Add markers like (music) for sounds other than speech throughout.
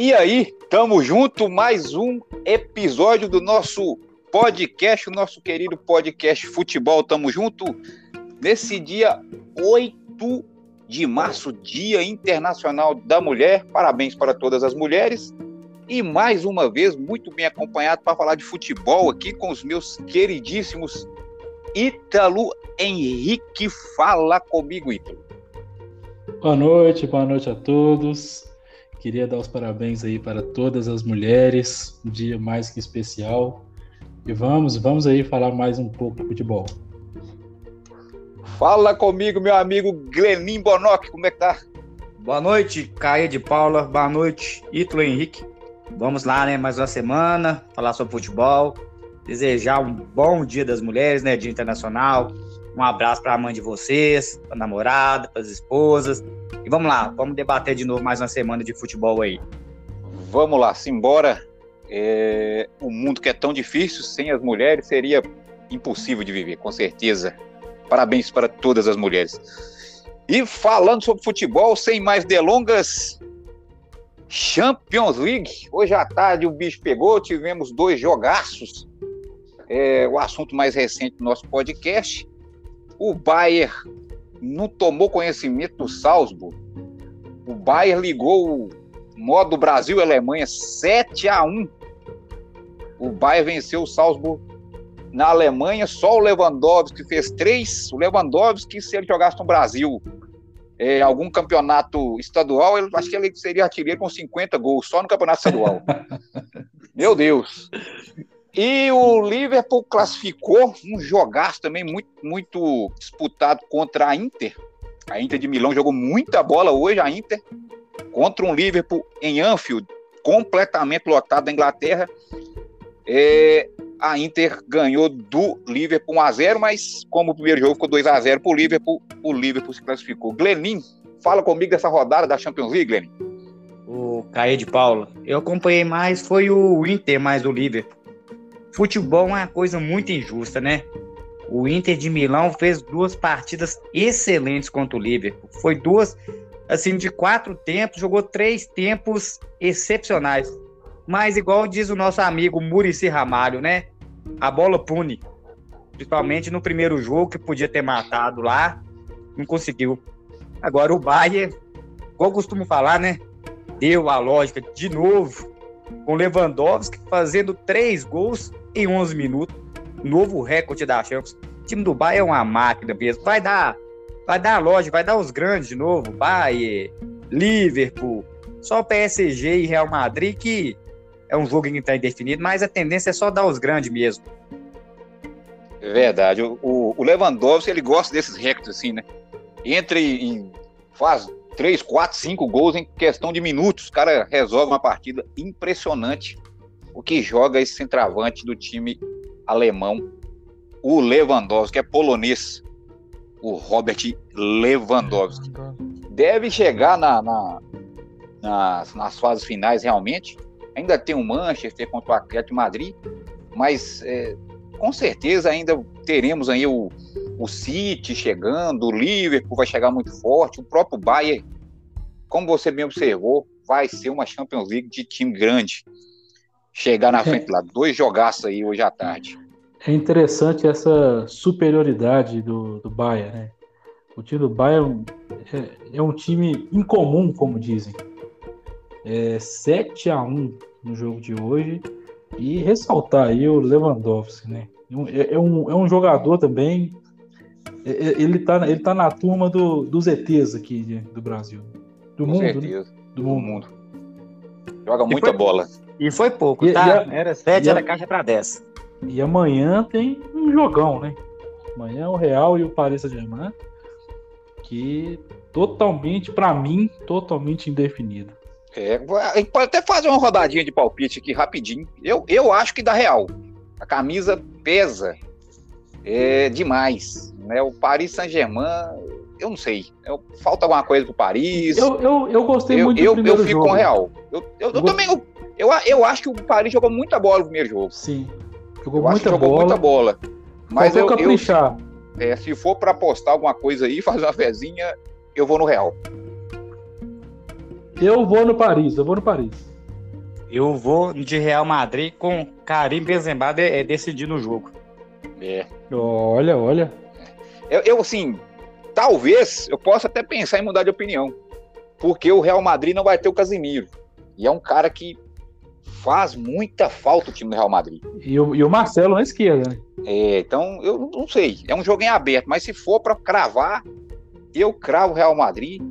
E aí, tamo junto, mais um episódio do nosso podcast, o nosso querido podcast Futebol Tamo Junto, nesse dia 8 de março, Dia Internacional da Mulher. Parabéns para todas as mulheres. E mais uma vez, muito bem acompanhado para falar de futebol aqui com os meus queridíssimos Ítalo Henrique. Fala comigo, Ítalo. Boa noite, boa noite a todos. Queria dar os parabéns aí para todas as mulheres, um dia mais que especial. E vamos, vamos aí falar mais um pouco de futebol. Fala comigo, meu amigo Glenim Bonoc, como é que tá? Boa noite, Caia de Paula. Boa noite, Ítalo Henrique. Vamos lá, né? Mais uma semana, falar sobre futebol. Desejar um bom Dia das Mulheres, né? Dia Internacional. Um abraço para a mãe de vocês, para a namorada, para as esposas. E vamos lá, vamos debater de novo mais uma semana de futebol aí. Vamos lá, simbora. É... O mundo que é tão difícil, sem as mulheres, seria impossível de viver, com certeza. Parabéns para todas as mulheres. E falando sobre futebol, sem mais delongas, Champions League. Hoje à tarde o bicho pegou, tivemos dois jogaços. É, o assunto mais recente do nosso podcast. O Bayern não tomou conhecimento do Salzburg. O Bayern ligou o modo Brasil Alemanha 7 a 1. O Bayern venceu o Salzburg na Alemanha, só o Lewandowski fez três. O Lewandowski, se ele jogasse no Brasil, é, algum campeonato estadual, eu acho que ele seria artilheiro com 50 gols, só no campeonato estadual. (laughs) Meu Deus! E o Liverpool classificou um jogaço também muito, muito disputado contra a Inter. A Inter de Milão jogou muita bola hoje, a Inter, contra um Liverpool em Anfield, completamente lotado da Inglaterra. É, a Inter ganhou do Liverpool 1x0, mas como o primeiro jogo ficou 2x0 para o Liverpool, o Liverpool se classificou. Glenin, fala comigo dessa rodada da Champions League, Glenin. O Caê de Paula. Eu acompanhei mais, foi o Inter mais o Liverpool. Futebol é uma coisa muito injusta, né? O Inter de Milão fez duas partidas excelentes contra o Liverpool. Foi duas, assim, de quatro tempos, jogou três tempos excepcionais. Mas, igual diz o nosso amigo Murici Ramalho, né? A bola pune. Principalmente no primeiro jogo, que podia ter matado lá, não conseguiu. Agora o Bayern, igual eu costumo falar, né? Deu a lógica de novo, com Lewandowski fazendo três gols em 11 minutos. Novo recorde da Champions. O time do Bayern é uma máquina mesmo. Vai dar, vai dar a lógica, vai dar os grandes de novo. Bayern, Liverpool, só PSG e Real Madrid que é um jogo que está indefinido, mas a tendência é só dar os grandes mesmo. É verdade. O, o Lewandowski, ele gosta desses recordes assim, né? Entra e faz 3, 4, 5 gols em questão de minutos. O cara resolve uma partida impressionante. O que joga esse centroavante do time alemão, o Lewandowski, que é polonês. O Robert Lewandowski. Deve chegar na, na nas, nas fases finais realmente Ainda tem o Manchester contra o Atlético de Madrid, mas é, com certeza ainda teremos aí o, o City chegando, o Liverpool vai chegar muito forte, o próprio Bayern, como você bem observou, vai ser uma Champions League de time grande. Chegar na é. frente lá, dois jogaços aí hoje à tarde. É interessante essa superioridade do, do Bayern, né? O time do Bayern é, é um time incomum, como dizem. É 7 a 1 no jogo de hoje. E ressaltar aí o Lewandowski, né? É, é, um, é um jogador também. É, é, ele tá, ele tá na turma do, dos ETs aqui do Brasil. Do Com mundo. Né? Certeza. Né? Do, mundo. mundo. Joga muita foi, bola. E foi pouco, e, tá? E a, era 7, era caixa para 10. E amanhã tem um jogão, né? Amanhã o Real e o Paris Saint-Germain. Que totalmente, para mim, totalmente indefinido. É, a gente pode até fazer uma rodadinha de palpite aqui rapidinho. Eu, eu acho que dá real. A camisa pesa é, demais. Né? O Paris Saint-Germain, eu não sei. Eu, falta alguma coisa pro Paris. Eu, eu, eu gostei eu, muito eu, do Eu fico jogo. com real. Eu, eu, eu também. Eu, eu, eu acho que o Paris jogou muita bola no primeiro jogo. Sim. Jogou muita bola. Muita bola. Mas eu, caprichar. Eu, é, se for para apostar alguma coisa aí, (laughs) fazer uma fezinha, eu vou no Real. Eu vou no Paris, eu vou no Paris. Eu vou de Real Madrid com Karim Benzema de, é, decidindo o jogo. É. Olha, olha. Eu, eu, assim, talvez eu possa até pensar em mudar de opinião. Porque o Real Madrid não vai ter o Casimiro. E é um cara que faz muita falta o time do Real Madrid. E o, e o Marcelo na esquerda, né? É, então eu não sei. É um jogo em aberto, mas se for para cravar, eu cravo o Real Madrid.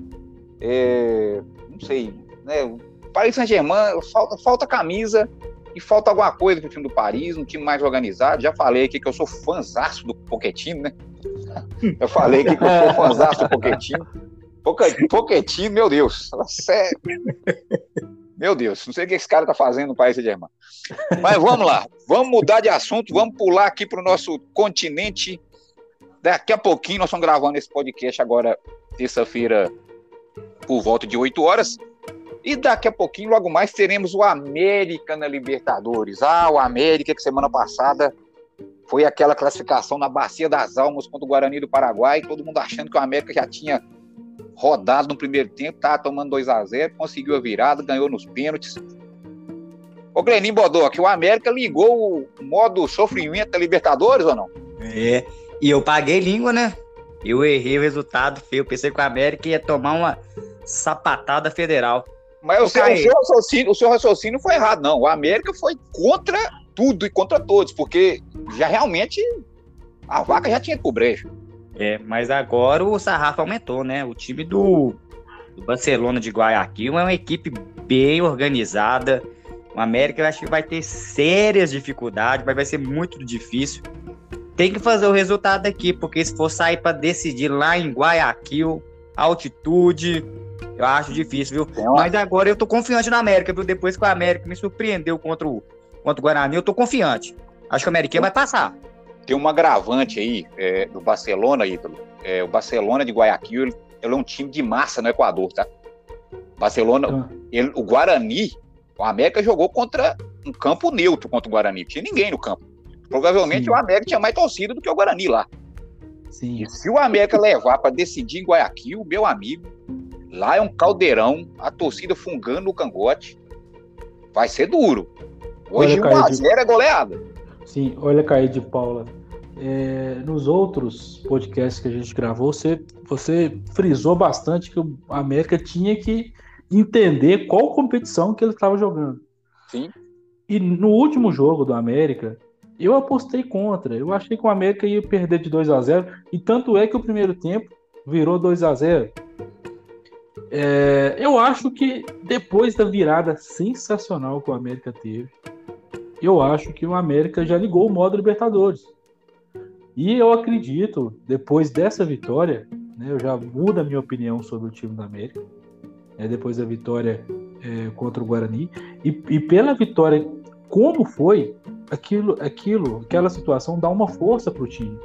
É, não sei. Né? Paris Saint-Germain, falta, falta camisa e falta alguma coisa pro time do Paris, um time mais organizado. Já falei aqui que eu sou fãzaço do Pochettino, né? (laughs) Eu falei aqui que eu sou fãzaço do Pochettino. Pochettino, meu Deus. Sério. Meu Deus, não sei o que esse cara tá fazendo no Paris Saint-Germain. Mas vamos lá, vamos mudar de assunto, vamos pular aqui para o nosso continente. Daqui a pouquinho nós estamos gravando esse podcast agora, terça-feira, por volta de 8 horas. E daqui a pouquinho, logo mais, teremos o América na Libertadores. Ah, o América que semana passada foi aquela classificação na Bacia das Almas contra o Guarani do Paraguai, todo mundo achando que o América já tinha rodado no primeiro tempo, tá tomando 2 a 0 conseguiu a virada, ganhou nos pênaltis. Ô Glenin que o América ligou o modo sofrimento da Libertadores ou não? É, e eu paguei língua, né? Eu errei o resultado feio, pensei que o América ia tomar uma sapatada federal. Mas o seu, o, seu raciocínio, o seu raciocínio foi errado, não. O América foi contra tudo e contra todos, porque já realmente a vaca já tinha cobrejo. É, mas agora o sarrafo aumentou, né? O time do, do Barcelona de Guayaquil é uma equipe bem organizada. O América eu acho que vai ter sérias dificuldades, mas vai ser muito difícil. Tem que fazer o resultado aqui, porque se for sair para decidir lá em Guayaquil, altitude, eu acho difícil, viu? Mas agora eu tô confiante na América, viu? Depois que o América me surpreendeu contra o, contra o Guarani, eu tô confiante. Acho que o América vai passar tem uma agravante aí é, do Barcelona, Ítalo. É, o Barcelona de Guayaquil, ele, ele, é um time de massa no Equador, tá? Barcelona, ah. ele, o Guarani, o América jogou contra um campo neutro contra o Guarani, não tinha ninguém no campo. Provavelmente Sim. o América tinha mais torcida do que o Guarani lá. Sim. E se o América levar para decidir em Guayaquil, meu amigo, lá é um caldeirão, a torcida fungando no cangote, vai ser duro. Hoje 1x0 é goleada. Sim, olha, Caí de Paula. É, nos outros podcasts que a gente gravou, você, você frisou bastante que o América tinha que entender qual competição que ele estava jogando. Sim. E no último jogo do América, eu apostei contra. Eu achei que o América ia perder de 2 a 0 e tanto é que o primeiro tempo virou 2 a 0 é, Eu acho que depois da virada sensacional que o América teve, eu acho que o América já ligou o modo Libertadores. E eu acredito, depois dessa vitória, né, eu já mudo a minha opinião sobre o time do América, né, depois da vitória é, contra o Guarani, e, e, pela vitória, como foi, aquilo, aquilo, aquela situação dá uma força para o time.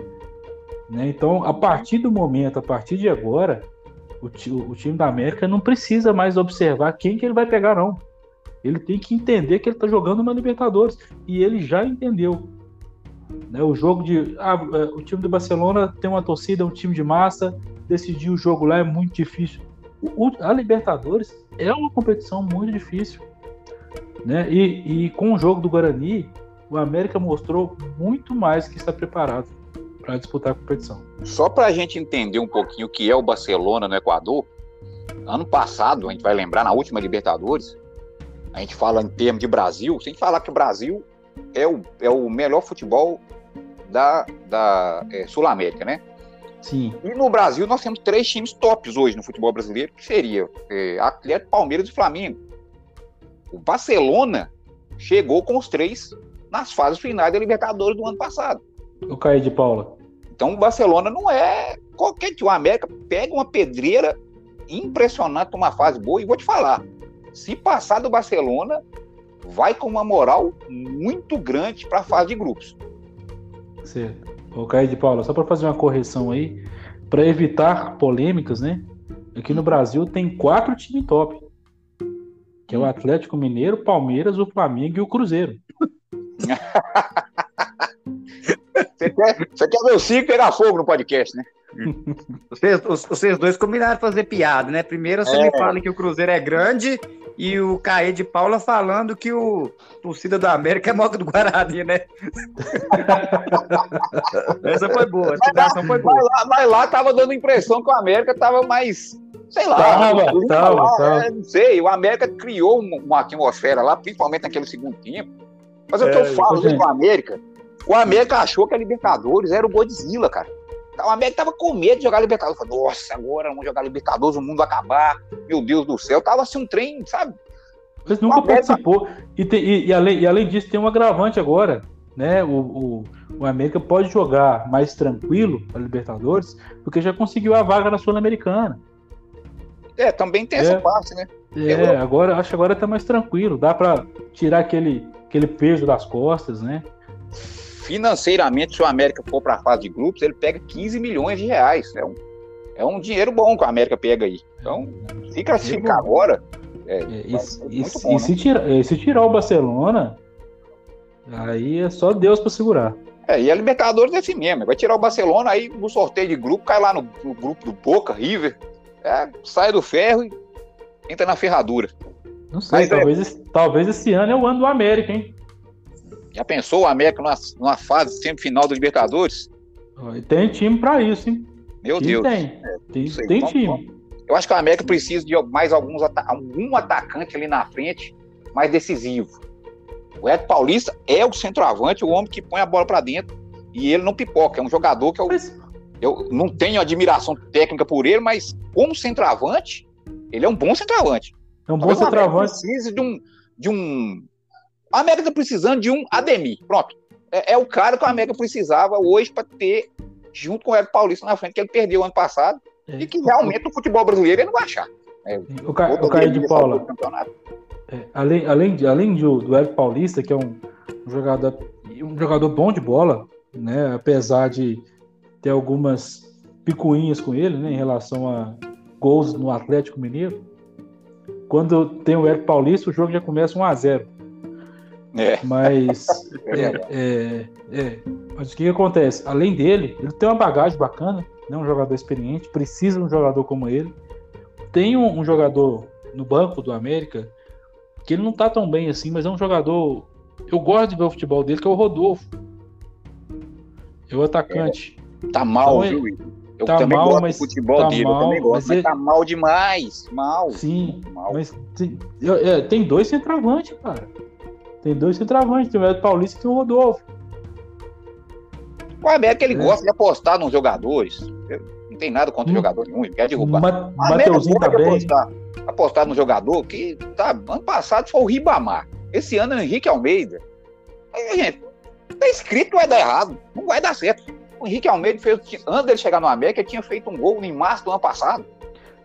Né? Então, a partir do momento, a partir de agora, o, o time da América não precisa mais observar quem que ele vai pegar, não. Ele tem que entender que ele está jogando uma Libertadores. E ele já entendeu. Né, o jogo de. Ah, é, o time do Barcelona tem uma torcida, é um time de massa. Decidir o jogo lá é muito difícil. O, a Libertadores é uma competição muito difícil. Né? E, e com o jogo do Guarani, o América mostrou muito mais que está preparado para disputar a competição. Só para a gente entender um pouquinho o que é o Barcelona no Equador, ano passado, a gente vai lembrar, na última Libertadores, a gente fala em termos de Brasil, sem falar que o Brasil é o, é o melhor futebol da, da é, Sul-América, né? Sim. E no Brasil nós temos três times tops hoje no futebol brasileiro, que seria é, Atlético, Palmeiras e Flamengo. O Barcelona chegou com os três nas fases finais da Libertadores do ano passado. O Caí de Paula. Então o Barcelona não é qualquer time. O América pega uma pedreira impressionante numa fase boa e vou te falar, se passar do Barcelona, vai com uma moral muito grande para a fase de grupos. Certo. O Caio de Paula, só para fazer uma correção aí, para evitar polêmicas, né? Aqui no Brasil tem quatro times top. Que é o Atlético Mineiro, Palmeiras, o Flamengo e o Cruzeiro. (laughs) você, quer, você quer ver o pegar fogo no podcast, né? Vocês, vocês dois combinaram fazer piada, né? Primeiro você é. me fala que o Cruzeiro é grande e o Caê de Paula falando que o torcida do América é moto do Guarani, né? (laughs) Essa foi boa, essa foi boa. Mas lá, mas lá tava dando a impressão que o América tava mais, sei lá, Tava, tava, lá, tava. é, não sei, o América criou uma, uma atmosfera lá, principalmente naquele segundo tempo. Mas o que É, eu falo gente. com o América, o América achou que a Libertadores era o Godzilla, cara. O América tava com medo de jogar Libertadores. Falou, nossa, agora vamos jogar Libertadores, o mundo vai acabar. Meu Deus do céu. Tava assim um trem, sabe? Mas nunca América- participou. E, tem- e- e além, e além disso, tem um agravante agora. Né? O, o, o América pode jogar mais tranquilo a Libertadores, porque já conseguiu a vaga na Sul-Americana. É, também tem É. essa parte, né? É, agora acho que agora tá mais tranquilo. Dá pra tirar aquele, aquele peso das costas, né? Financeiramente, se o América for pra fase de grupos, ele pega 15 milhões de reais. É um, é um dinheiro bom que o América pega aí. Então, se classificar bom. agora, é, É, e, e- muito e bom, né? se, tira, se tirar o Barcelona, aí é só Deus pra segurar. É, e a Libertadores é assim mesmo. Vai tirar o Barcelona, aí no sorteio de grupo, cai lá no, no grupo do Boca, River, é, sai do ferro e entra na ferradura. Não sei, Mas é- talvez, esse- talvez esse ano é o ano do América, hein? Já pensou o América numa, numa fase semifinal da Libertadores? Tem time pra isso, hein? Meu time Deus. tem. Tem, sei, tem vamos- time. Eu acho que o América precisa de mais alguns algum atacante ali na frente mais decisivo. O Ed Paulista é o centroavante, o homem que põe a bola pra dentro e ele não pipoca. É um jogador que eu, Mas, eu não tenho admiração técnica por ele, mas como centroavante, ele é um bom centroavante. é um bom Talvez centroavante. precise de um, de um. A América tá precisando de um Ademir. Pronto. É, é o cara que a América precisava hoje para ter, junto com o Ed Paulista na frente, que ele perdeu ano passado, É, e que realmente no futebol brasileiro ele não vai achar. O, Ca, o Caio de Paula, o é, além, além, de, além do Hélio Paulista, que é um, um jogador um jogador bom de bola, né? Apesar de ter algumas picuinhas com ele, né? Em relação a gols no Atlético Mineiro. Quando tem o Hélio Paulista, o jogo já começa 1 a 0 É, Mas, é (laughs) é, é, é. Mas o que, que acontece? Além dele, ele tem uma bagagem bacana, né? um jogador experiente, precisa de um jogador como ele. Tem um, um jogador no banco do América que ele não tá tão bem assim, mas é um jogador. Eu gosto de ver o futebol dele, que é o Rodolfo. É o atacante. Tá mal, Então, viu? Eu tá também mal, gosto mas do futebol tá dele, mal, eu também gosto, mas mas, ele- tá mal demais. Mal. Sim, mal. mas tem, é, tem dois centroavantes, cara. Tem dois centroavantes, tem o Hélio Paulista e tem o Rodolfo. O América ele É. gosta de apostar nos jogadores. Não tem nada contra Hum. jogador nenhum, ele quer derrubar. Ma Mateuzinho tá bem. apostar, apostar no jogador que tá, ano passado foi o Ribamar. Esse ano é o Henrique Almeida. Aí, gente, tá escrito que vai dar errado. Não vai dar certo. O Henrique Almeida fez, antes dele chegar no América, ele tinha feito um gol em março do ano passado.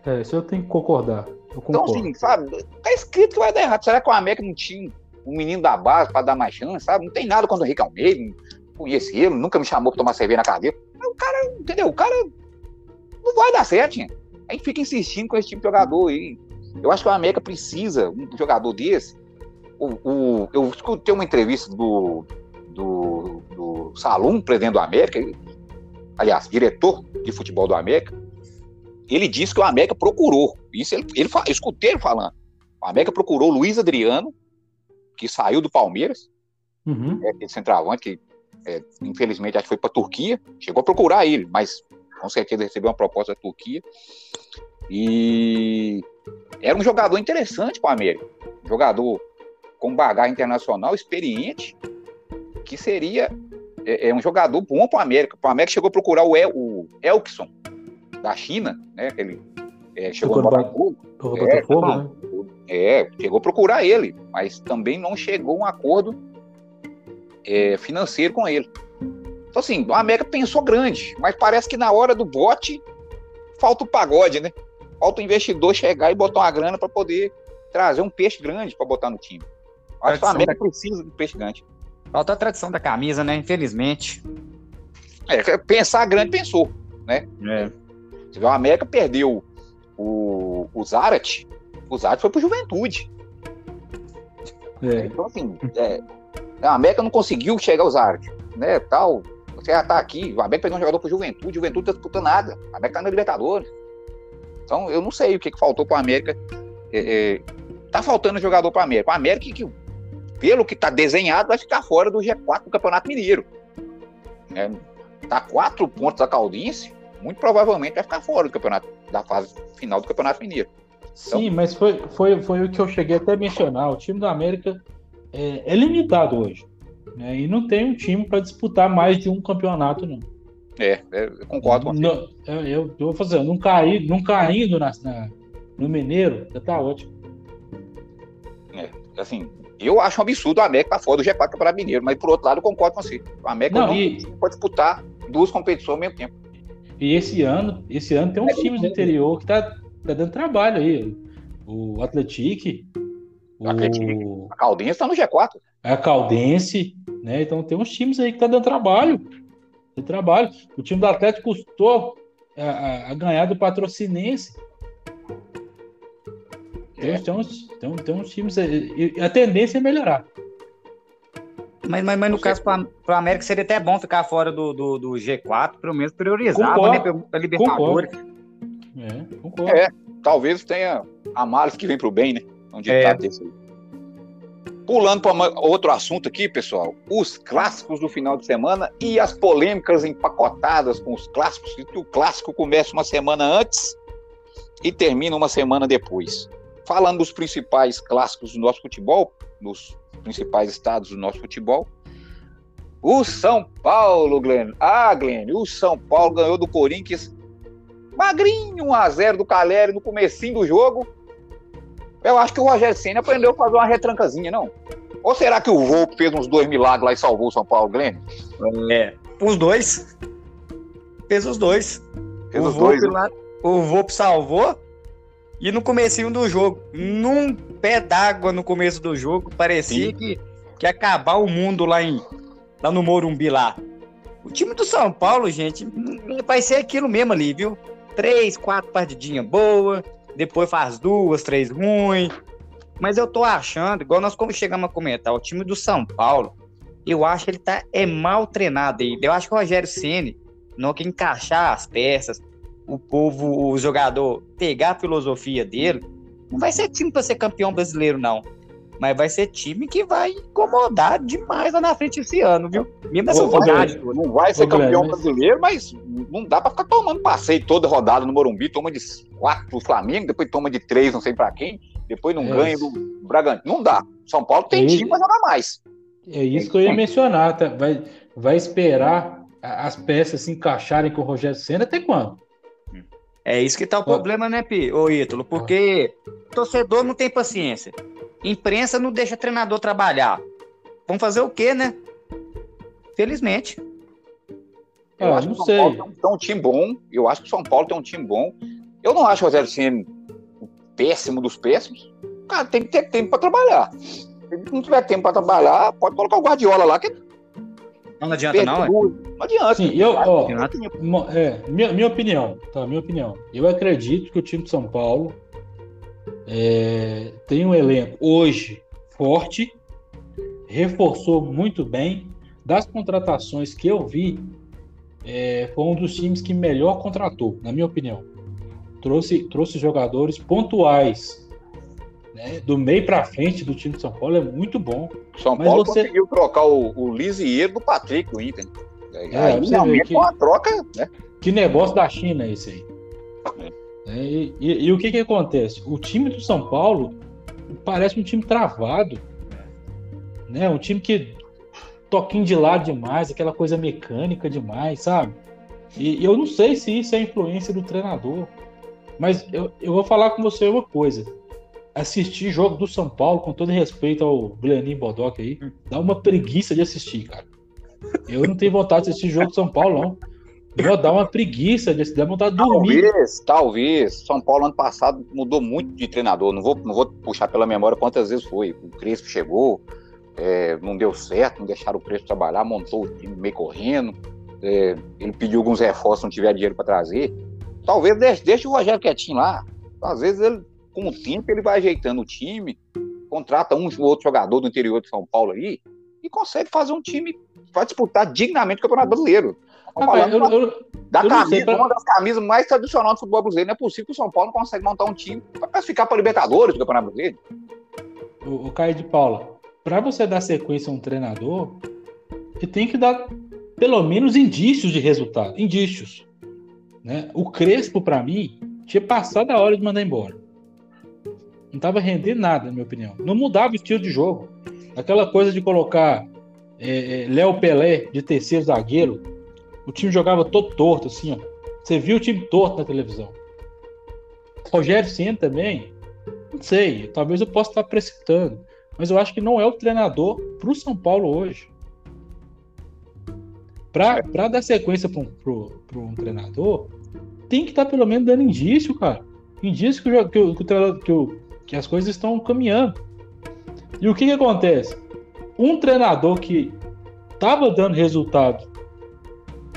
É, isso eu tenho que concordar. Então, assim, sabe, tá escrito que vai dar errado. Será que o América não tinha um menino da base pra dar mais chance, sabe? Não tem nada contra o Henrique Almeida, não conheço ele, nunca me chamou pra tomar cerveja na cadeira. O cara, entendeu? O cara não vai dar certo, gente. A gente fica insistindo com esse tipo de jogador aí. Eu acho que o América precisa um jogador desse. O, o- eu escutei uma entrevista do, do, do Salum, presidente do América, aliás, diretor de futebol do América. Ele disse que o América procurou. Isso ele, ele eu escutei ele falando. O América procurou Luiz Adriano, que saiu do Palmeiras, Uhum. é, aquele centroavante que, é, infelizmente, acho que foi para a Turquia. Chegou a procurar ele, mas com certeza recebeu uma proposta da Turquia. E era um jogador interessante para o América. Um jogador com bagagem internacional, experiente, que seria é, é um jogador bom para o América. O América chegou a procurar o, El, o Elkson, da China, né? Ele é, chegou no Botafogo. É, Botafogo, né? É, chegou a procurar ele, mas também não chegou a um acordo é, financeiro com ele. Então, assim, o América pensou grande, mas parece que na hora do bote falta o pagode, né? Falta o investidor chegar e botar uma grana para poder trazer um peixe grande para botar no time. Acho que o América precisa de um peixe grande. Falta a tradição da camisa, né? Infelizmente. É, pensar grande pensou. É. Você vê, o América perdeu o, o Zarat, o Zarat foi pro Juventude. É. Então, assim, é, a América não conseguiu chegar aos árbitros, né, tal. Você já tá aqui, o América pegou um jogador pro Juventude, o Juventude tá disputando nada. A América tá na Libertadores. Então, eu não sei o que, que faltou pro América é, é, tá faltando jogador para América. O América, que, pelo que tá desenhado, vai ficar fora do G4 do Campeonato Mineiro. É, tá quatro pontos da Caldense, muito provavelmente vai ficar fora do campeonato, da fase final do Campeonato Mineiro. Então, Sim, mas foi, foi, foi o que eu cheguei até a mencionar. O time da América é, é limitado hoje. Né? E não tem um time para disputar mais de um campeonato, não. É, é eu concordo com você. Eu, eu, eu, vou fazer, não, caí, não caindo na, na, no Mineiro, já tá ótimo. É, assim, eu acho um absurdo o América estar tá fora do G4 Campeonato Mineiro, mas por outro lado eu concordo com você. O América não, não e... pode disputar duas competições ao mesmo tempo. E esse ano, esse ano tem uns é times do interior que tá, tá dando trabalho aí. O Atlético, o Atlético. A Caldense está no G4. É a Caldense, né? Então tem uns times aí que tá dando trabalho. Tem trabalho. O time do Atlético custou a, a, a ganhar do Patrocinense. Tem, é. tem, uns, tem, tem uns times. Aí, a tendência é melhorar. Mas, mas, mas no caso, para o América seria até bom ficar fora do, do, do G4, pelo menos priorizava, né? Para Libertadores. É, concordo. É, talvez tenha a males que vem para o bem, né? Um ditado é. desse aí. Pulando para outro assunto aqui, pessoal, os clássicos do final de semana e as polêmicas empacotadas com os clássicos, que o clássico começa uma semana antes e termina uma semana depois. Falando dos principais clássicos do nosso futebol, nos principais estados do nosso futebol. O São Paulo, Glenn. Ah, Glenn, o São Paulo ganhou do Corinthians magrinho 1x0 do Caleri no comecinho do jogo. Eu acho que o Rogério Senna aprendeu a fazer uma retrancazinha, não? Ou será que o Volpe fez uns dois milagres lá e salvou o São Paulo, Glenn? É, os dois. Fez os dois. Fez o os Volpe dois. Lá, o Volpe salvou e no comecinho do jogo, num pé d'água no começo do jogo, parecia que, que ia acabar o mundo lá, em, lá no Morumbi lá. O time do São Paulo, gente, vai ser aquilo mesmo ali, viu? Três, quatro partidinhas boa, depois faz duas, três ruins. Mas eu tô achando, igual nós como chegamos a comentar, o time do São Paulo, eu acho que ele tá é mal treinado aí. Eu acho que o Rogério Ceni não quer encaixar as peças, o povo, o jogador, pegar a filosofia dele, não vai ser time para ser campeão brasileiro, não. Mas vai ser time que vai incomodar demais lá na frente esse ano, viu? Mesmo essa vontade. Não vai ser campeão mas... brasileiro, mas não dá para ficar tomando passeio toda rodada no Morumbi. Toma de quatro pro Flamengo, depois toma de três, não sei para quem. Depois não é ganha do Bragantino. Não dá. São Paulo tem é time para jogar mais. É isso que eu ia mencionar. Tá? Vai, vai esperar as peças se encaixarem com o Rogério Senna até quando? É isso que tá o problema, né, Pi? Ô, Ítalo, porque torcedor não tem paciência. Imprensa não deixa treinador trabalhar. Vamos fazer o quê, né? Felizmente. Eu ah, acho que o São sei. Paulo tem um time bom. Eu acho que o São Paulo tem um time bom. Eu não acho o Rogério Ceni o péssimo dos péssimos. Cara, tem que ter tempo para trabalhar. Se não tiver tempo para trabalhar, pode colocar o Guardiola lá, que não, adianta, não, é? Não adianta. Sim, eu, ó, é, minha, minha opinião, tá? Minha opinião. Eu acredito que o time de São Paulo é, tem um elenco hoje forte, reforçou muito bem. Das contratações que eu vi, é, foi um dos times que melhor contratou, na minha opinião. Trouxe, trouxe jogadores pontuais né, do meio para frente do time de São Paulo é muito bom. São Paulo você... conseguiu trocar o, o Lisieiro do Patrick, o Inter. É, aí que, uma troca, né? Que negócio da China é esse aí. É. É, e, e, e, o que que acontece? O time do São Paulo parece um time travado, né? Um time que toquinho de lado demais, aquela coisa mecânica demais, sabe? E, e eu não sei se isso é influência do treinador, mas eu, eu vou falar com você uma coisa assistir jogo do São Paulo, com todo respeito ao Brianinho Bodoc aí, dá uma preguiça de assistir, cara. Eu não tenho vontade de assistir jogo do São Paulo, não. Vou dar uma preguiça, de, dá vontade de dormir. Talvez, talvez. São Paulo ano passado mudou muito de treinador. Não vou, não vou puxar pela memória quantas vezes foi. O Crespo chegou, é, não deu certo, não deixaram o Crespo trabalhar, montou o time meio correndo. É, ele pediu alguns reforços, não tiver dinheiro para trazer. Talvez deixe, deixe o Rogério quietinho lá. Às vezes ele com o tempo ele vai ajeitando o time, contrata um ou outro jogador do interior de São Paulo aí e consegue fazer um time para disputar dignamente o Campeonato Brasileiro. Ah, eu, eu, da eu camisa, pra... uma das camisas mais tradicionais do futebol brasileiro. Não é possível que o São Paulo não consegue montar um time para classificar para Libertadores do Campeonato Brasileiro. o, o Caio de Paula, para você dar sequência a um treinador, você tem que dar pelo menos indícios de resultado. Indícios. Né? O Crespo, para mim, tinha passado a hora de mandar embora. Não estava rendendo nada, na minha opinião. Não mudava o estilo de jogo. Aquela coisa de colocar é, é, Léo Pelé de terceiro zagueiro, o time jogava todo torto, assim, ó. Você viu o time torto na televisão. Rogério Senna também, não sei, talvez eu possa estar precipitando, mas eu acho que não é o treinador para o São Paulo hoje. Para dar sequência para um, um treinador, tem que estar pelo menos dando indício, cara. Indício que, que, que, que, que as coisas estão caminhando. E o que, que acontece? Um treinador que estava dando resultado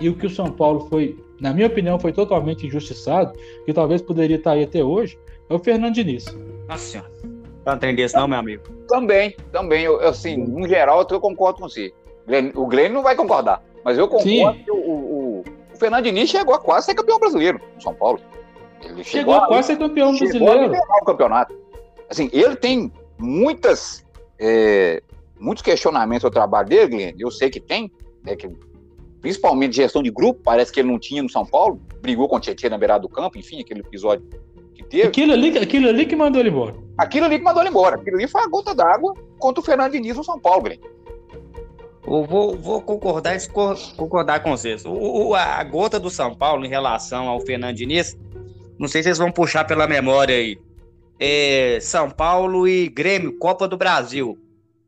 e o que o São Paulo foi, na minha opinião, foi totalmente injustiçado, que talvez poderia estar aí até hoje, é o Fernando Diniz. Nossa senhora. Não desse não, meu amigo? Também, também. Eu, assim, no geral, eu concordo com você. O Glenn não vai concordar, mas eu concordo Sim. que o, o, o Fernando Diniz chegou a quase ser campeão brasileiro no São Paulo. Ele chegou, chegou a quase ser campeão brasileiro. o campeonato. Assim, ele tem muitas, é, muitos questionamentos ao trabalho dele, Glenn. Eu sei que tem, né, que principalmente gestão de grupo, parece que ele não tinha no São Paulo, brigou com o Tietchan na beirada do campo, enfim, aquele episódio que teve. Aquilo ali, aquilo ali que mandou ele embora. Aquilo ali que mandou ele embora. Aquilo ali foi a gota d'água contra o Fernando Diniz no São Paulo, Grêmio. Eu vou, vou concordar, concordar com vocês. O, a gota do São Paulo em relação ao Fernando Diniz, não sei se vocês vão puxar pela memória aí. É, São Paulo e Grêmio, Copa do Brasil.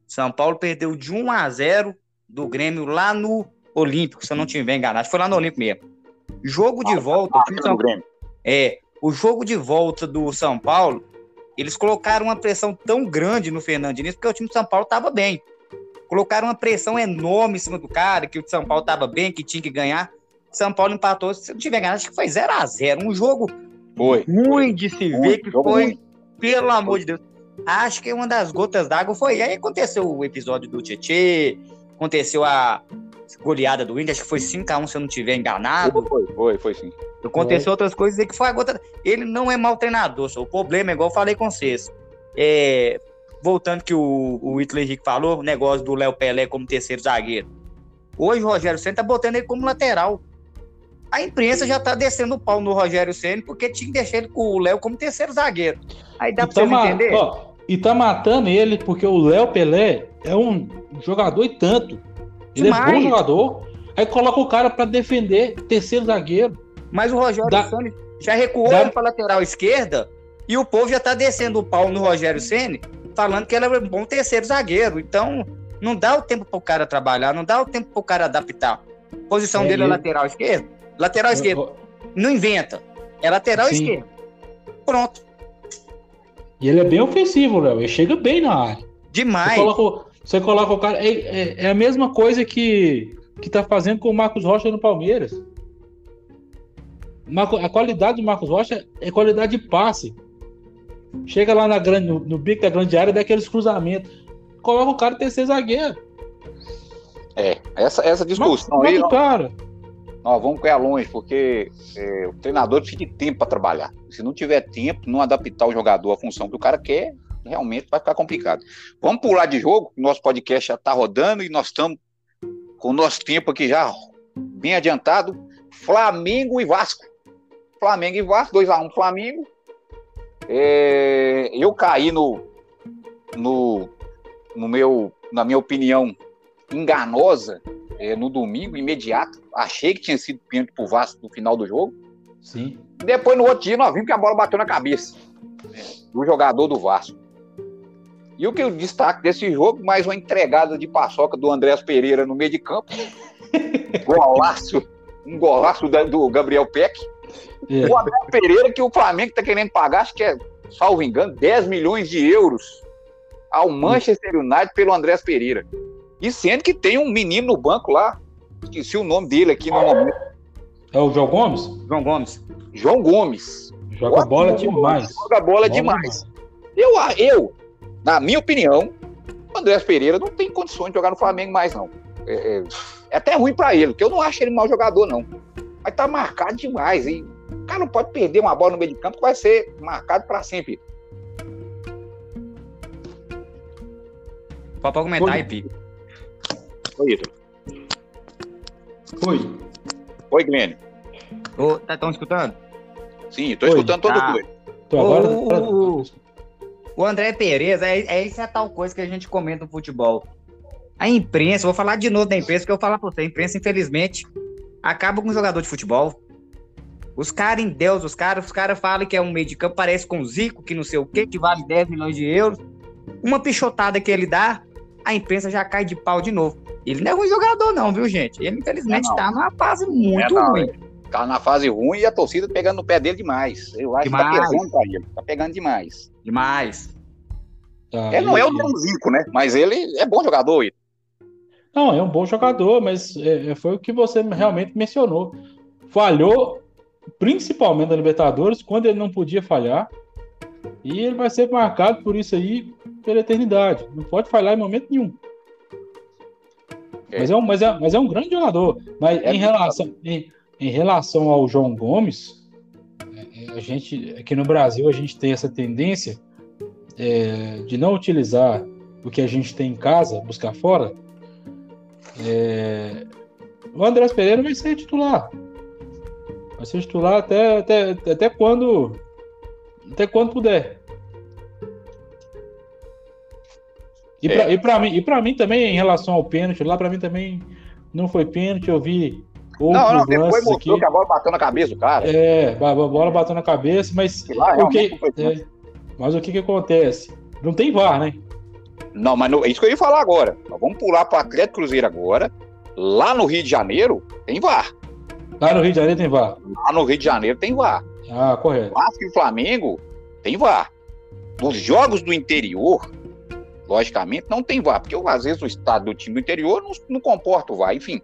São Paulo perdeu de 1 a 0 do Grêmio lá no Olímpico, se eu não estiver enganado. Foi lá no Olímpico mesmo. Jogo de volta. Ah, São... É, o jogo de volta do São Paulo, eles colocaram uma pressão tão grande no Fernando Diniz, porque o time do São Paulo estava bem. Colocaram uma pressão enorme em cima do cara, que o São Paulo estava bem, que tinha que ganhar. São Paulo empatou, se não tiver enganado, acho que foi 0 a 0 Um jogo foi. ruim de se ver, que foi, pelo amor de Deus. Acho que uma das gotas d'água foi. Aí aconteceu o episódio do Tietê, aconteceu a, goleada do Inter, acho que foi 5x1, se eu não estiver enganado. Foi, foi, foi sim. Aconteceu foi. outras coisas e que foi a gota. Ele não é mau treinador, só. o problema é igual eu falei com vocês. É, voltando que o, o Hitler Henrique falou, o negócio do Léo Pelé como terceiro zagueiro. Hoje o Rogério Senna tá botando ele como lateral. A imprensa já tá descendo o pau no Rogério Senna porque tinha que deixar ele com o Léo como terceiro zagueiro. Aí dá pra tá entender? Ó, e tá matando ele porque o Léo Pelé é um jogador e tanto. Ele Demais. é bom jogador. Aí coloca o cara para defender terceiro zagueiro. Mas o Rogério da... Ceni já recuou da... para lateral esquerda e o povo já tá descendo o pau no Rogério Ceni, falando que ele é um bom terceiro zagueiro. Então, não dá o tempo pro cara trabalhar, não dá o tempo pro cara adaptar. A posição é dele é lateral esquerdo. Lateral esquerdo. Não inventa. É lateral Sim. esquerdo. Pronto. E ele é bem ofensivo, Léo. Ele chega bem na área. Demais. Você coloca, você coloca o cara. É, é, é, a mesma coisa que, que tá fazendo com o Marcos Rocha no Palmeiras. A qualidade do Marcos Rocha é qualidade de passe. Chega lá na grande, no, no bico da grande área daqueles cruzamentos. Coloca o cara terceiro zagueiro. É, essa, essa discussão mas, aí. cara. Nós vamos ganhar longe, porque é, o treinador precisa de tempo para trabalhar. Se não tiver tempo, não adaptar o jogador à função que o cara quer, realmente vai ficar complicado. Vamos pular de jogo, nosso podcast já está rodando e nós estamos com o nosso tempo aqui já bem adiantado. Flamengo e Vasco. Flamengo e Vasco, 2x1 um Flamengo. É, eu caí no, no, no meu, na minha opinião, enganosa é, no domingo, imediato. Achei que tinha sido pênalti pro Vasco no final do jogo. Sim. Depois, no outro dia, nós vimos que a bola bateu na cabeça do jogador do Vasco. E o que eu destaque desse jogo, mais uma entregada de paçoca do Andrés Pereira no meio de campo. (laughs) golaço, um golaço do Gabriel Peck. É. O Andrés Pereira que o Flamengo está querendo pagar, acho que é, salvo engano, 10 milhões de euros ao Manchester United pelo Andrés Pereira. E sendo que tem um menino no banco lá, esqueci o nome dele aqui no momento. É o João Gomes? João Gomes. João Gomes. Joga bola demais. Joga bola, bola demais. demais. Eu, eu na minha opinião, o Andrés Pereira não tem condições de jogar no Flamengo mais, não. É, é, é até ruim para ele, porque eu não acho ele mau jogador, não. Mas tá marcado demais. E o cara não pode perder uma bola no meio de campo que vai ser marcado para sempre. Pode comentar aí, Pi. Oi, Ítalo. Oi. Oi, Glenn. Ô, tá tão escutando? Sim, tô Oi. escutando todo Tá. mundo. Tô agora. O André Tereza, é, é isso é tal coisa que a gente comenta no futebol. A imprensa, vou falar de novo da imprensa, porque eu vou falar pra você, a imprensa, infelizmente, acaba com o jogador de futebol. Os caras em Deus, os caras os cara falam que é um meio de campo, parece com o Zico, que não sei o quê, que vale 10 milhões de euros. Uma pichotada que ele dá, a imprensa já cai de pau de novo. Ele não é ruim jogador, não, viu, gente? Ele, infelizmente, Não, não. tá numa fase muito É, não, ruim. Tá na fase ruim e a torcida pegando no pé dele demais. Eu acho que tá Demais. pesando pra ele. Tá pegando demais. Demais. Tá, Ele não é o Dom Zico, né? Mas ele é bom jogador. Ítalo. Não, é um bom jogador, mas é, foi o que você realmente mencionou. Falhou, principalmente na Libertadores, quando ele não podia falhar. E ele vai ser marcado por isso aí pela eternidade. Não pode falhar em momento nenhum. É. Mas, é um, mas, é, mas é um grande jogador. Mas É em, relação, em, em relação ao João Gomes, é, é, a gente, aqui no Brasil a gente tem essa tendência é, de não utilizar o que a gente tem em casa, buscar fora. É, o Andrés Pereira vai ser titular. Vai ser titular até, até, até quando até quando puder. E É. pra, e pra mim, e pra mim também, em relação ao pênalti, lá pra mim também não foi pênalti, eu vi Não, não, depois mostrou aqui. que a bola bateu na cabeça do cara. É, a bola bateu na cabeça, mas lá o que, é, mas o que que acontece? Não tem VAR, né? Não, mas não- é isso que eu ia falar agora. Nós vamos pular para Atlético Cruzeiro agora. Lá no Rio de Janeiro tem VAR. Lá no Rio de Janeiro tem VAR. Lá no Rio de Janeiro tem VAR. Ah, correto. Vasco e Flamengo tem VAR. Nos jogos do interior, logicamente, não tem VAR, porque às vezes o estado do time do interior não, não comporta o VAR. Enfim,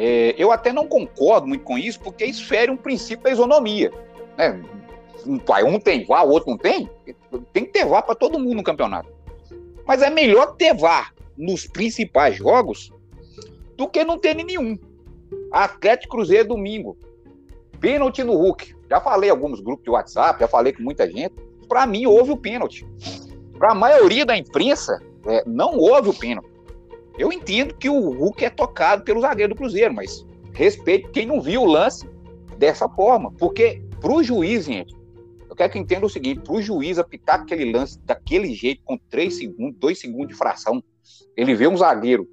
é, eu até não concordo muito com isso, porque isso fere um princípio da isonomia. Né? Um, tem VAR, o outro não tem. Tem que ter VAR para todo mundo no campeonato. Mas é melhor ter VAR nos principais jogos do que não ter nenhum. Atlético Cruzeiro domingo. Pênalti no Hulk. Já falei em alguns grupos de WhatsApp, já falei com muita gente. Para mim, houve o pênalti. Para a maioria da imprensa, é, não houve o pênalti. Eu entendo que o Hulk é tocado pelo zagueiro do Cruzeiro, mas respeito quem não viu o lance dessa forma. Porque para o juiz, gente, eu quero que entenda o seguinte: para o juiz apitar aquele lance daquele jeito, com 3 segundos, 2 segundos de fração, ele vê um zagueiro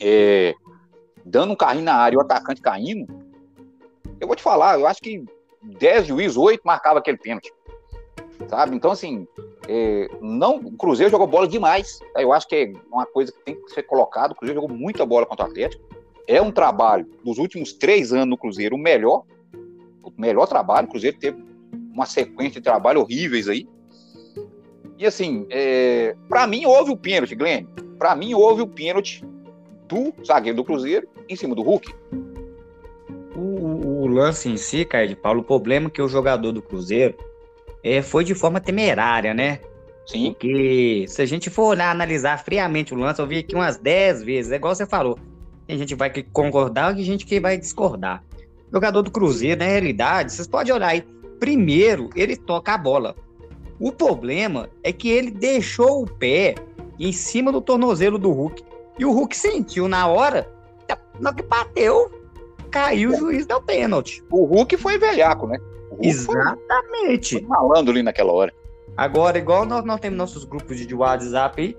é, dando um carrinho na área e o atacante caindo, eu vou te falar, eu acho que 10 juízes, 8 marcava aquele pênalti. Sabe? Então, assim, é, não, o Cruzeiro jogou bola demais. tá? Eu acho que é uma coisa que tem que ser colocado. O Cruzeiro jogou muita bola contra o Atlético. É um trabalho, dos últimos três anos no Cruzeiro, o melhor. O melhor trabalho. O Cruzeiro teve uma sequência de trabalho horríveis aí. E assim, é, para mim houve o pênalti, Glenn. Para mim houve o pênalti do zagueiro do Cruzeiro em cima do Hulk. O, o- o lance em si, Caio de Paulo, o problema é que o jogador do Cruzeiro é, foi de forma temerária, né? Sim, Porque se a gente for olhar, analisar friamente o lance, eu vi aqui umas 10 vezes, é igual você falou. Tem gente que vai concordar e gente que vai discordar. O jogador do Cruzeiro, na realidade, vocês podem olhar aí. Primeiro, ele toca a bola. O problema é que ele deixou o pé em cima do tornozelo do Hulk. E o Hulk sentiu na hora, na que bateu, caiu o juiz deu pênalti. o Hulk foi velhaco, né? Exatamente. malandro ali naquela hora. Agora, igual nós, nós temos nossos grupos de WhatsApp aí,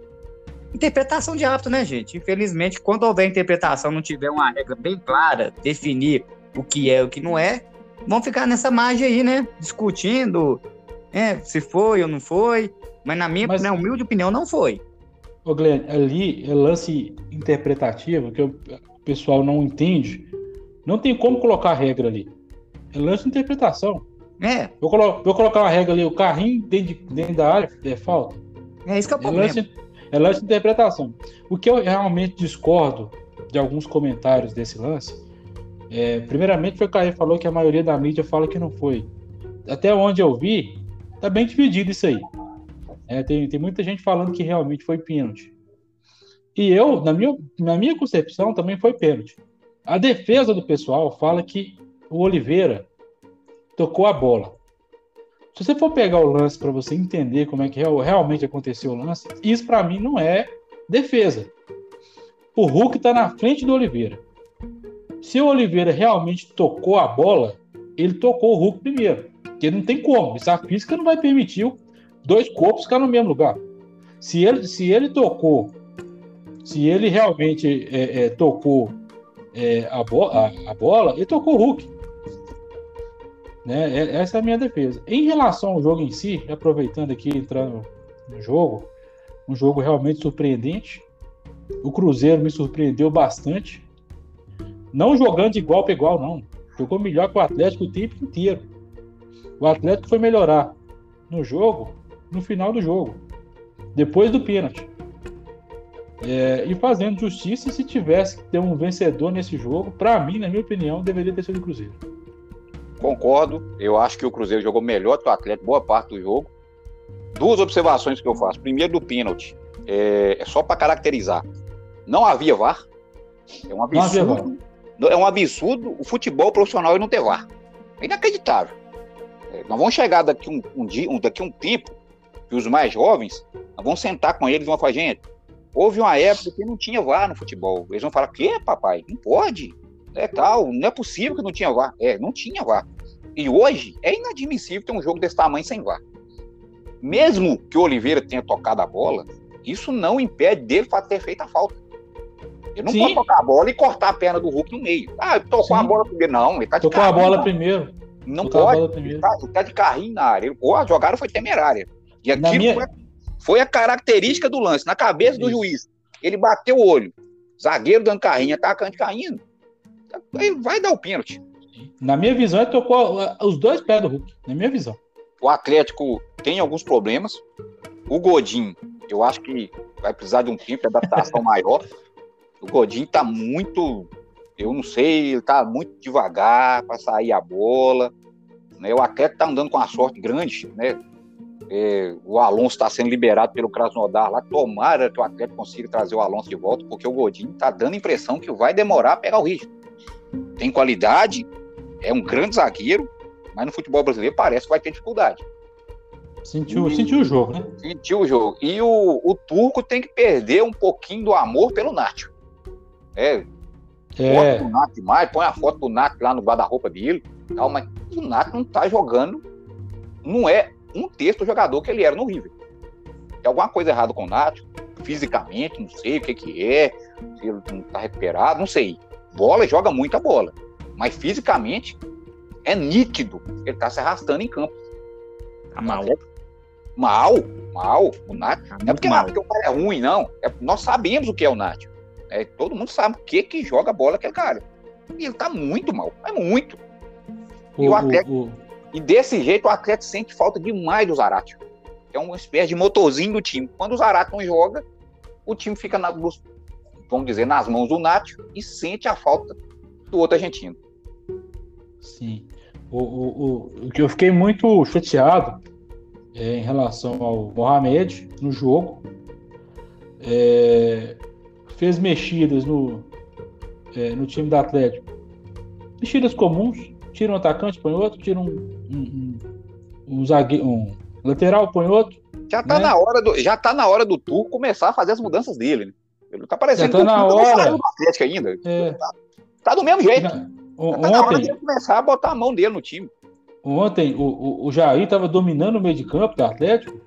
interpretação de hábito, né, gente? Infelizmente, quando houver interpretação, não tiver uma regra bem clara, definir o que é e o que não é, vão ficar nessa margem aí, né? Discutindo é, se foi ou não foi. Mas na minha Mas- na humilde opinião, não foi. Ô, Glenn, ali é lance interpretativo que o pessoal não entende. Não tem como colocar regra ali. É lance de interpretação. É, Vou, colo- vou colocar uma regra ali, o carrinho dentro, de- dentro da área é falta. é isso que é o É problema. lance, é lance de interpretação. O que eu realmente discordo de alguns comentários desse lance, é, primeiramente foi o Caio falou que a maioria da mídia fala que não foi. Até onde eu vi, tá bem dividido isso aí. É, tem, tem muita gente falando que realmente foi pênalti. E eu, na minha, na minha concepção, também foi pênalti. A defesa do pessoal fala que o Oliveira tocou a bola. Se você for pegar o lance para você entender como é que real- realmente aconteceu o lance, isso para mim não é defesa. O Hulk está na frente do Oliveira. Se o Oliveira realmente tocou a bola, ele tocou o Hulk primeiro. Porque não tem como. Essa física não vai permitir dois corpos ficar no mesmo lugar. Se ele, se ele tocou, se ele realmente é, é, tocou é, a, bo a, a, bola, ele tocou o Hulk. Né? É, essa é a minha defesa. Em relação ao jogo em si, aproveitando aqui, entrando no jogo, um jogo realmente surpreendente. O Cruzeiro me surpreendeu bastante. Não jogando de igual para igual, não. Jogou melhor que o Atlético o tempo inteiro. O Atlético foi melhorar no jogo, no final do jogo, depois do pênalti. É, e fazendo justiça, se tivesse que ter um vencedor nesse jogo, para mim, na minha opinião, deveria ter sido o Cruzeiro. Concordo. Eu acho que o Cruzeiro jogou melhor que o Atlético boa parte do jogo. Duas observações que eu faço. Primeiro, do pênalti. É, é só para caracterizar. Não havia VAR. É um absurdo. É um absurdo o futebol profissional não ter VAR. É inacreditável. É, nós vamos chegar daqui um, um dia, um, daqui um tempo, que os mais jovens, nós vamos sentar com eles e vão falar, gente, houve uma época que não tinha VAR no futebol. Eles vão falar, que, papai? Não pode. É tal, não é possível que não tinha VAR. É, não tinha VAR. E hoje é inadmissível ter um jogo desse tamanho sem VAR. Mesmo que o Oliveira tenha tocado a bola, isso não impede dele ter feito a falta. Ele não Sim. pode tocar a bola e cortar a perna do Hulk no meio. Ah, tocou Sim. a bola primeiro. Não, ele tá de Tocou a bola primeiro. Não tocou pode. Ele tá, ele tá, de carrinho na área. Ou a jogada foi temerária. E aquilo minha... foi, foi, a característica do lance, na cabeça do juiz. Ele bateu o olho. Zagueiro dando carrinho, atacante caindo. Vai dar o pênalti. Na minha visão, ele tocou os dois pés do Hulk. Na minha visão. O Atlético tem alguns problemas. O Godin, eu acho que vai precisar de um tempo de adaptação (laughs) maior. O Godin tá muito, eu não sei, ele tá muito devagar para sair a bola. Né? O Atlético tá andando com uma sorte grande, né? É, o Alonso está sendo liberado pelo Krasnodar lá. Tomara que o Atlético consiga trazer o Alonso de volta, porque o Godin tá dando a impressão que vai demorar a pegar o ritmo. Tem qualidade, é um grande zagueiro, mas no futebol brasileiro parece que vai ter dificuldade. Sentiu, e, sentiu o jogo, né? Sentiu o jogo. E o, o turco tem que perder um pouquinho do amor pelo Nacho. É. É. Bota o Nath demais, põe a foto do Nath lá no guarda-roupa dele. Tal, mas o Nath não tá jogando. Não é um terço do jogador que ele era no River. Tem alguma coisa errada com o Nath, fisicamente, não sei o que, que é, se ele não tá recuperado, não sei. Bola joga muita bola. Mas fisicamente é nítido. Ele tá se arrastando em campo. Tá mal. Mal, mal. O Nath. Tá não é porque, mal. porque o cara é ruim, não. É, nós sabemos o que é o Nath. É, todo mundo sabe o que que joga bola aquele cara. E ele tá muito mal. É muito. O, e o o... E desse jeito o Atlético sente falta demais do Zarate. É uma espécie de motorzinho do time. Quando o Zarate não joga, o time fica, na, vamos dizer, nas mãos do Nacho e sente a falta do outro argentino. Sim. O, o, o, que eu fiquei muito chateado é, em relação ao Mohamed no jogo. É, fez mexidas no, é, no time do Atlético. Mexidas comuns. Tira um atacante, põe outro. Tira um, um, um, um zagueiro, um lateral, põe outro. Já tá, né? na hora do, já tá na hora do Turco começar a fazer as mudanças dele. Né? Ele tá parecendo tá na hora. do Atlético ainda. É. Tá, tá, do mesmo jeito. Já, Ontem, tá hora de começar a botar a mão dele no time. Ontem o, o, o Jair estava dominando o meio de campo do Atlético.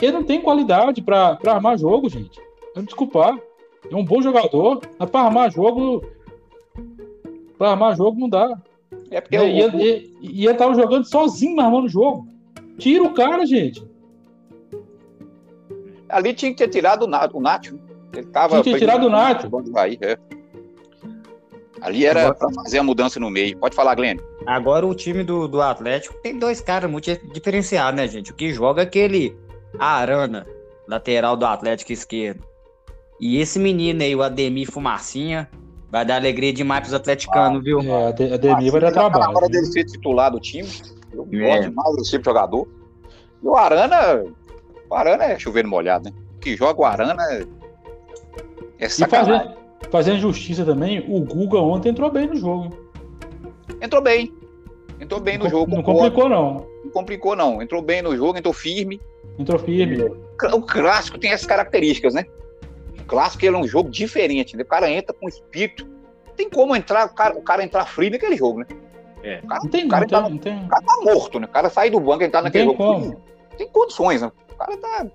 Ele não tem qualidade para armar jogo, gente. Vamos desculpar. É um bom jogador, mas para armar jogo. Para armar jogo não dá. É porque é, e, ele, e, ele tava jogando sozinho armando o jogo. Tira o cara, gente. Ali tinha que ter tirado o Nacho. Ele tava, tinha tirado o Nacho. Aí, é. Ali era para fazer a mudança no meio. Pode falar, Glenn. Agora o time do, do Atlético tem dois caras muito diferenciados, né, gente? O que joga é aquele Arana, lateral do Atlético esquerdo. E esse menino aí, o Ademir Fumacinha, vai dar alegria demais pros atleticanos, ah, viu? É, Ademir vai dar trabalho. Tá na hora dele ser titular do time. Eu é. gosto demais desse tipo de jogador. E o Arana, o Arana é chovendo molhado, né? O que joga o Arana é, é sacanagem. Fazendo justiça também, o Guga ontem entrou bem no jogo. Entrou bem. Entrou bem no não, jogo. Não complicou, não. Não complicou, não. Entrou bem no jogo, entrou firme. Entrou firme. O clássico tem essas características, né? O clássico ele é um jogo diferente, né? O cara entra com espírito. Tem como entrar, o cara, o cara entrar frio naquele jogo, né? É. O cara, não tem, o cara, não, tá, tem, não tem. O cara tá morto, né? O cara sai do banco e entrar Não naquele tem jogo. como. Tem, tem condições, né? O cara tá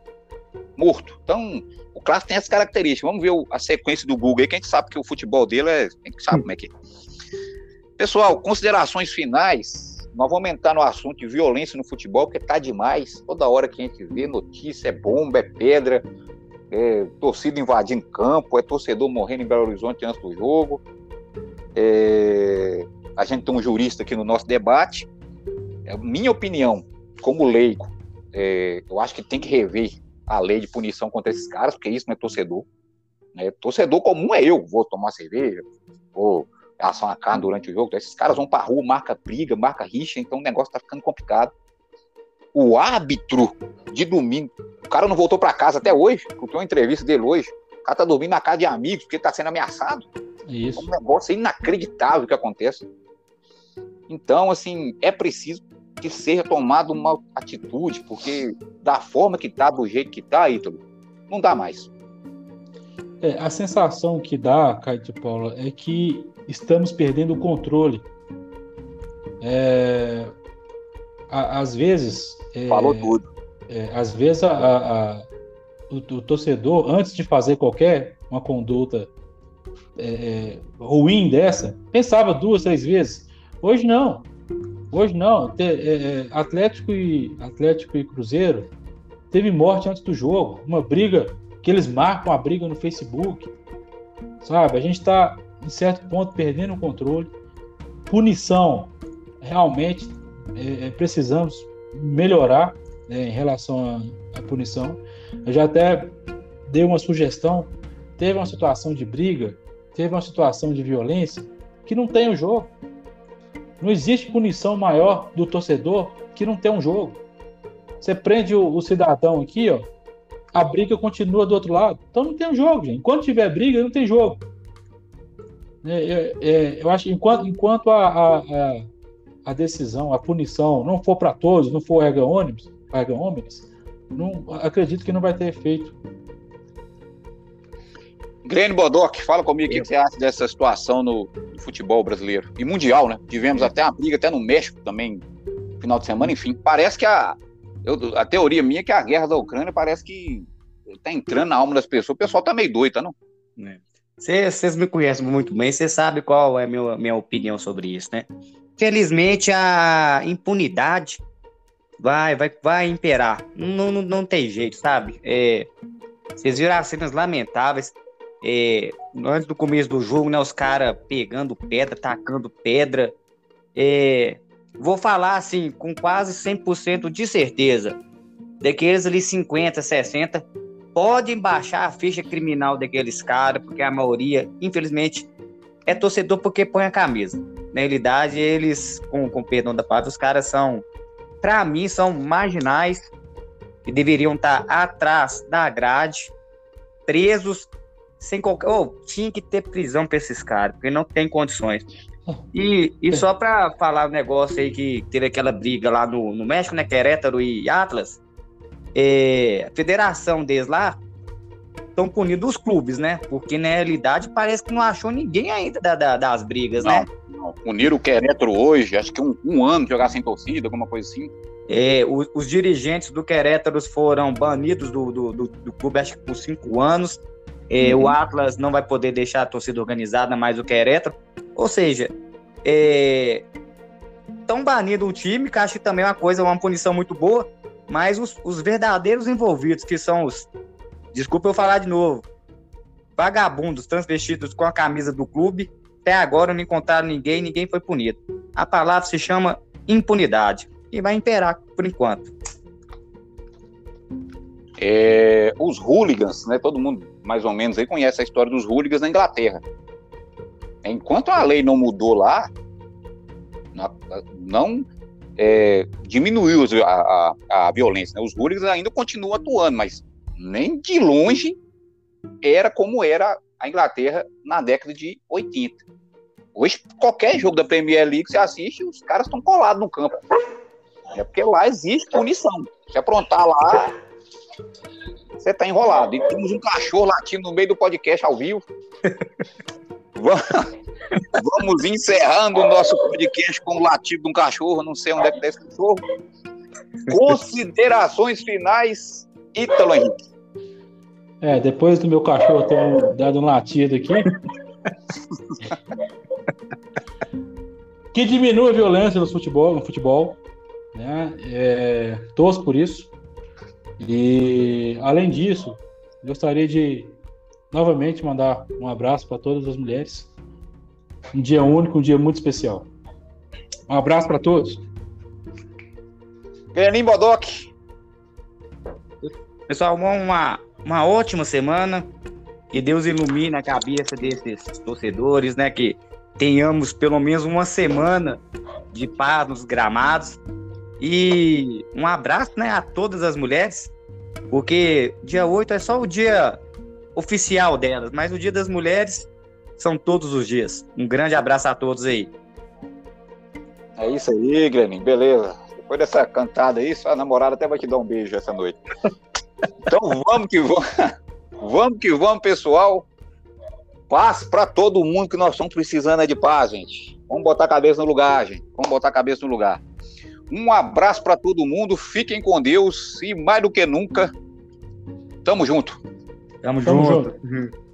morto. Então, o clássico tem essas características. Vamos ver o- a sequência do Google aí, que a gente sabe que o futebol dele é. A gente sabe como é que é. Pessoal, considerações finais. Nós vamos entrar no assunto de violência no futebol, porque tá demais. Toda hora que a gente vê notícia, é bomba, é pedra, é torcida invadindo campo, é torcedor morrendo em Belo Horizonte antes do jogo. É, a gente tem um jurista aqui no nosso debate. É, minha opinião, como leigo, é, eu acho que tem que rever a lei de punição contra esses caras, porque isso não é torcedor. né? Torcedor comum é eu, vou tomar cerveja, vou assar uma carne durante o jogo. Esses caras vão pra rua, marca briga, marca rixa, então o negócio tá ficando complicado. O árbitro de domingo, o cara não voltou pra casa até hoje, porque uma entrevista dele hoje. O cara tá dormindo na casa de amigos porque tá sendo ameaçado. É Isso. um negócio inacreditável que acontece. Então, assim, é preciso que seja tomada uma atitude, porque da forma que tá, do jeito que tá, Ítalo, não dá mais. É, a sensação que dá, Caio de Paula, é que estamos perdendo o controle. É, a- às vezes, é, Falou tudo. é, às vezes a- a- a- o, o torcedor, antes de fazer qualquer uma conduta é, é, ruim dessa, pensava duas, três vezes. Hoje não. Hoje não. Te- é, é, Atlético, e, Atlético e Cruzeiro teve morte antes do jogo. Uma briga que eles marcam a briga no Facebook. Sabe? A gente está, em certo ponto, perdendo o controle. Punição, realmente, é, é, precisamos melhorar né, em relação à, à punição. Eu já até dei uma sugestão. Teve uma situação de briga, teve uma situação de violência que não tem o jogo. Não existe punição maior do torcedor que não tem um jogo. Você prende o, o cidadão aqui, ó, a briga continua do outro lado. Então não tem um jogo, gente. Enquanto tiver briga, não tem jogo. É, é, é, eu acho que enquanto, enquanto a, a, a, a decisão, a punição não for para todos, não for erga ônibus, omnes, não acredito que não vai ter efeito. Grêmio Bodoc, fala comigo o que que você acha dessa situação no, no futebol brasileiro e mundial, né? Tivemos até uma briga até no México também, final de semana, enfim. Parece que a, eu- a teoria minha é que a guerra da Ucrânia parece que tá entrando na alma das pessoas. O pessoal tá meio doido, tá não? Vocês me conhecem muito bem, vocês sabem qual é a minha, minha opinião sobre isso, né? Felizmente, a impunidade vai, vai, vai imperar. Não, não, não tem jeito, sabe? É, vocês viram as cenas lamentáveis. É, antes do começo do jogo, né? Os caras pegando pedra, tacando pedra. É, vou falar assim, com quase 100% de certeza. Daqueles ali 50, 60, podem baixar a ficha criminal daqueles caras, porque a maioria, infelizmente, é torcedor porque põe a camisa. Na realidade, eles, com, com perdão da palavra, os caras são, pra mim, são marginais que deveriam estar atrás da grade, presos, sem qualquer. Oh, tinha que ter prisão pra esses caras, porque não tem condições. (laughs) E, e só pra falar um negócio aí que teve aquela briga lá no, no México, né? Querétaro e Atlas, é, a federação deles lá estão punindo os clubes, né? Porque na realidade parece que não achou ninguém ainda da- da- das brigas, né? Não, Uniram o Querétaro hoje, acho que um, um ano de jogar sem torcida, alguma coisa assim. É, o- os, dirigentes do Querétaro foram banidos do, do, do- do clube, acho que por cinco anos. É, Uhum. O Atlas não vai poder deixar a torcida organizada, mais o Querétaro. Ou seja, estão banindo o time, que acho que também é uma coisa, uma punição muito boa, mas os, os verdadeiros envolvidos, que são os. Desculpa eu falar de novo. Vagabundos transvestidos com a camisa do clube, até agora não encontraram ninguém, ninguém foi punido. A palavra se chama impunidade e vai imperar por enquanto. É, os hooligans, né? Todo mundo mais ou menos aí conhece a história dos hooligans na Inglaterra. Enquanto a lei não mudou lá, não é, diminuiu a, a, a violência. Né? Os hooligans ainda continuam atuando, mas nem de longe era como era a Inglaterra na década de 80. Hoje, qualquer jogo da Premier League que você assiste, os caras estão colados no campo. É porque lá existe punição. Se aprontar lá, Você tá enrolado. E temos um cachorro latindo no meio do podcast ao vivo. (laughs) Vamos encerrando o nosso podcast com o latido de um cachorro. Não sei onde é que tá esse cachorro. Considerações finais, Ítalo Henrique. É, depois do meu cachorro ter dado um latido aqui. que diminua a violência no futebol, no futebol. Né? É, torço por isso. E além disso, gostaria de novamente mandar um abraço para todas as mulheres. Um dia único, um dia muito especial. Um abraço para todos. Grenim Bodoc. Pessoal, uma, uma ótima semana. Que Deus ilumine a cabeça desses torcedores, né? Que tenhamos pelo menos uma semana de paz nos gramados. E um abraço né, a todas as mulheres, porque dia 8 é só o dia oficial delas, mas o dia das mulheres são todos os dias. Um grande abraço a todos aí. É isso aí, Greninho, beleza. Depois dessa cantada aí, sua namorada até vai te dar um beijo essa noite. (laughs) Então vamos que vamos. (laughs) Vamos que vamos, pessoal. Paz para todo mundo que nós estamos precisando é de paz, gente. Vamos botar a cabeça no lugar, gente. Vamos botar a cabeça no lugar. Um abraço para todo mundo. Fiquem com Deus e mais do que nunca, tamo junto. Tamo, tamo junto. junto.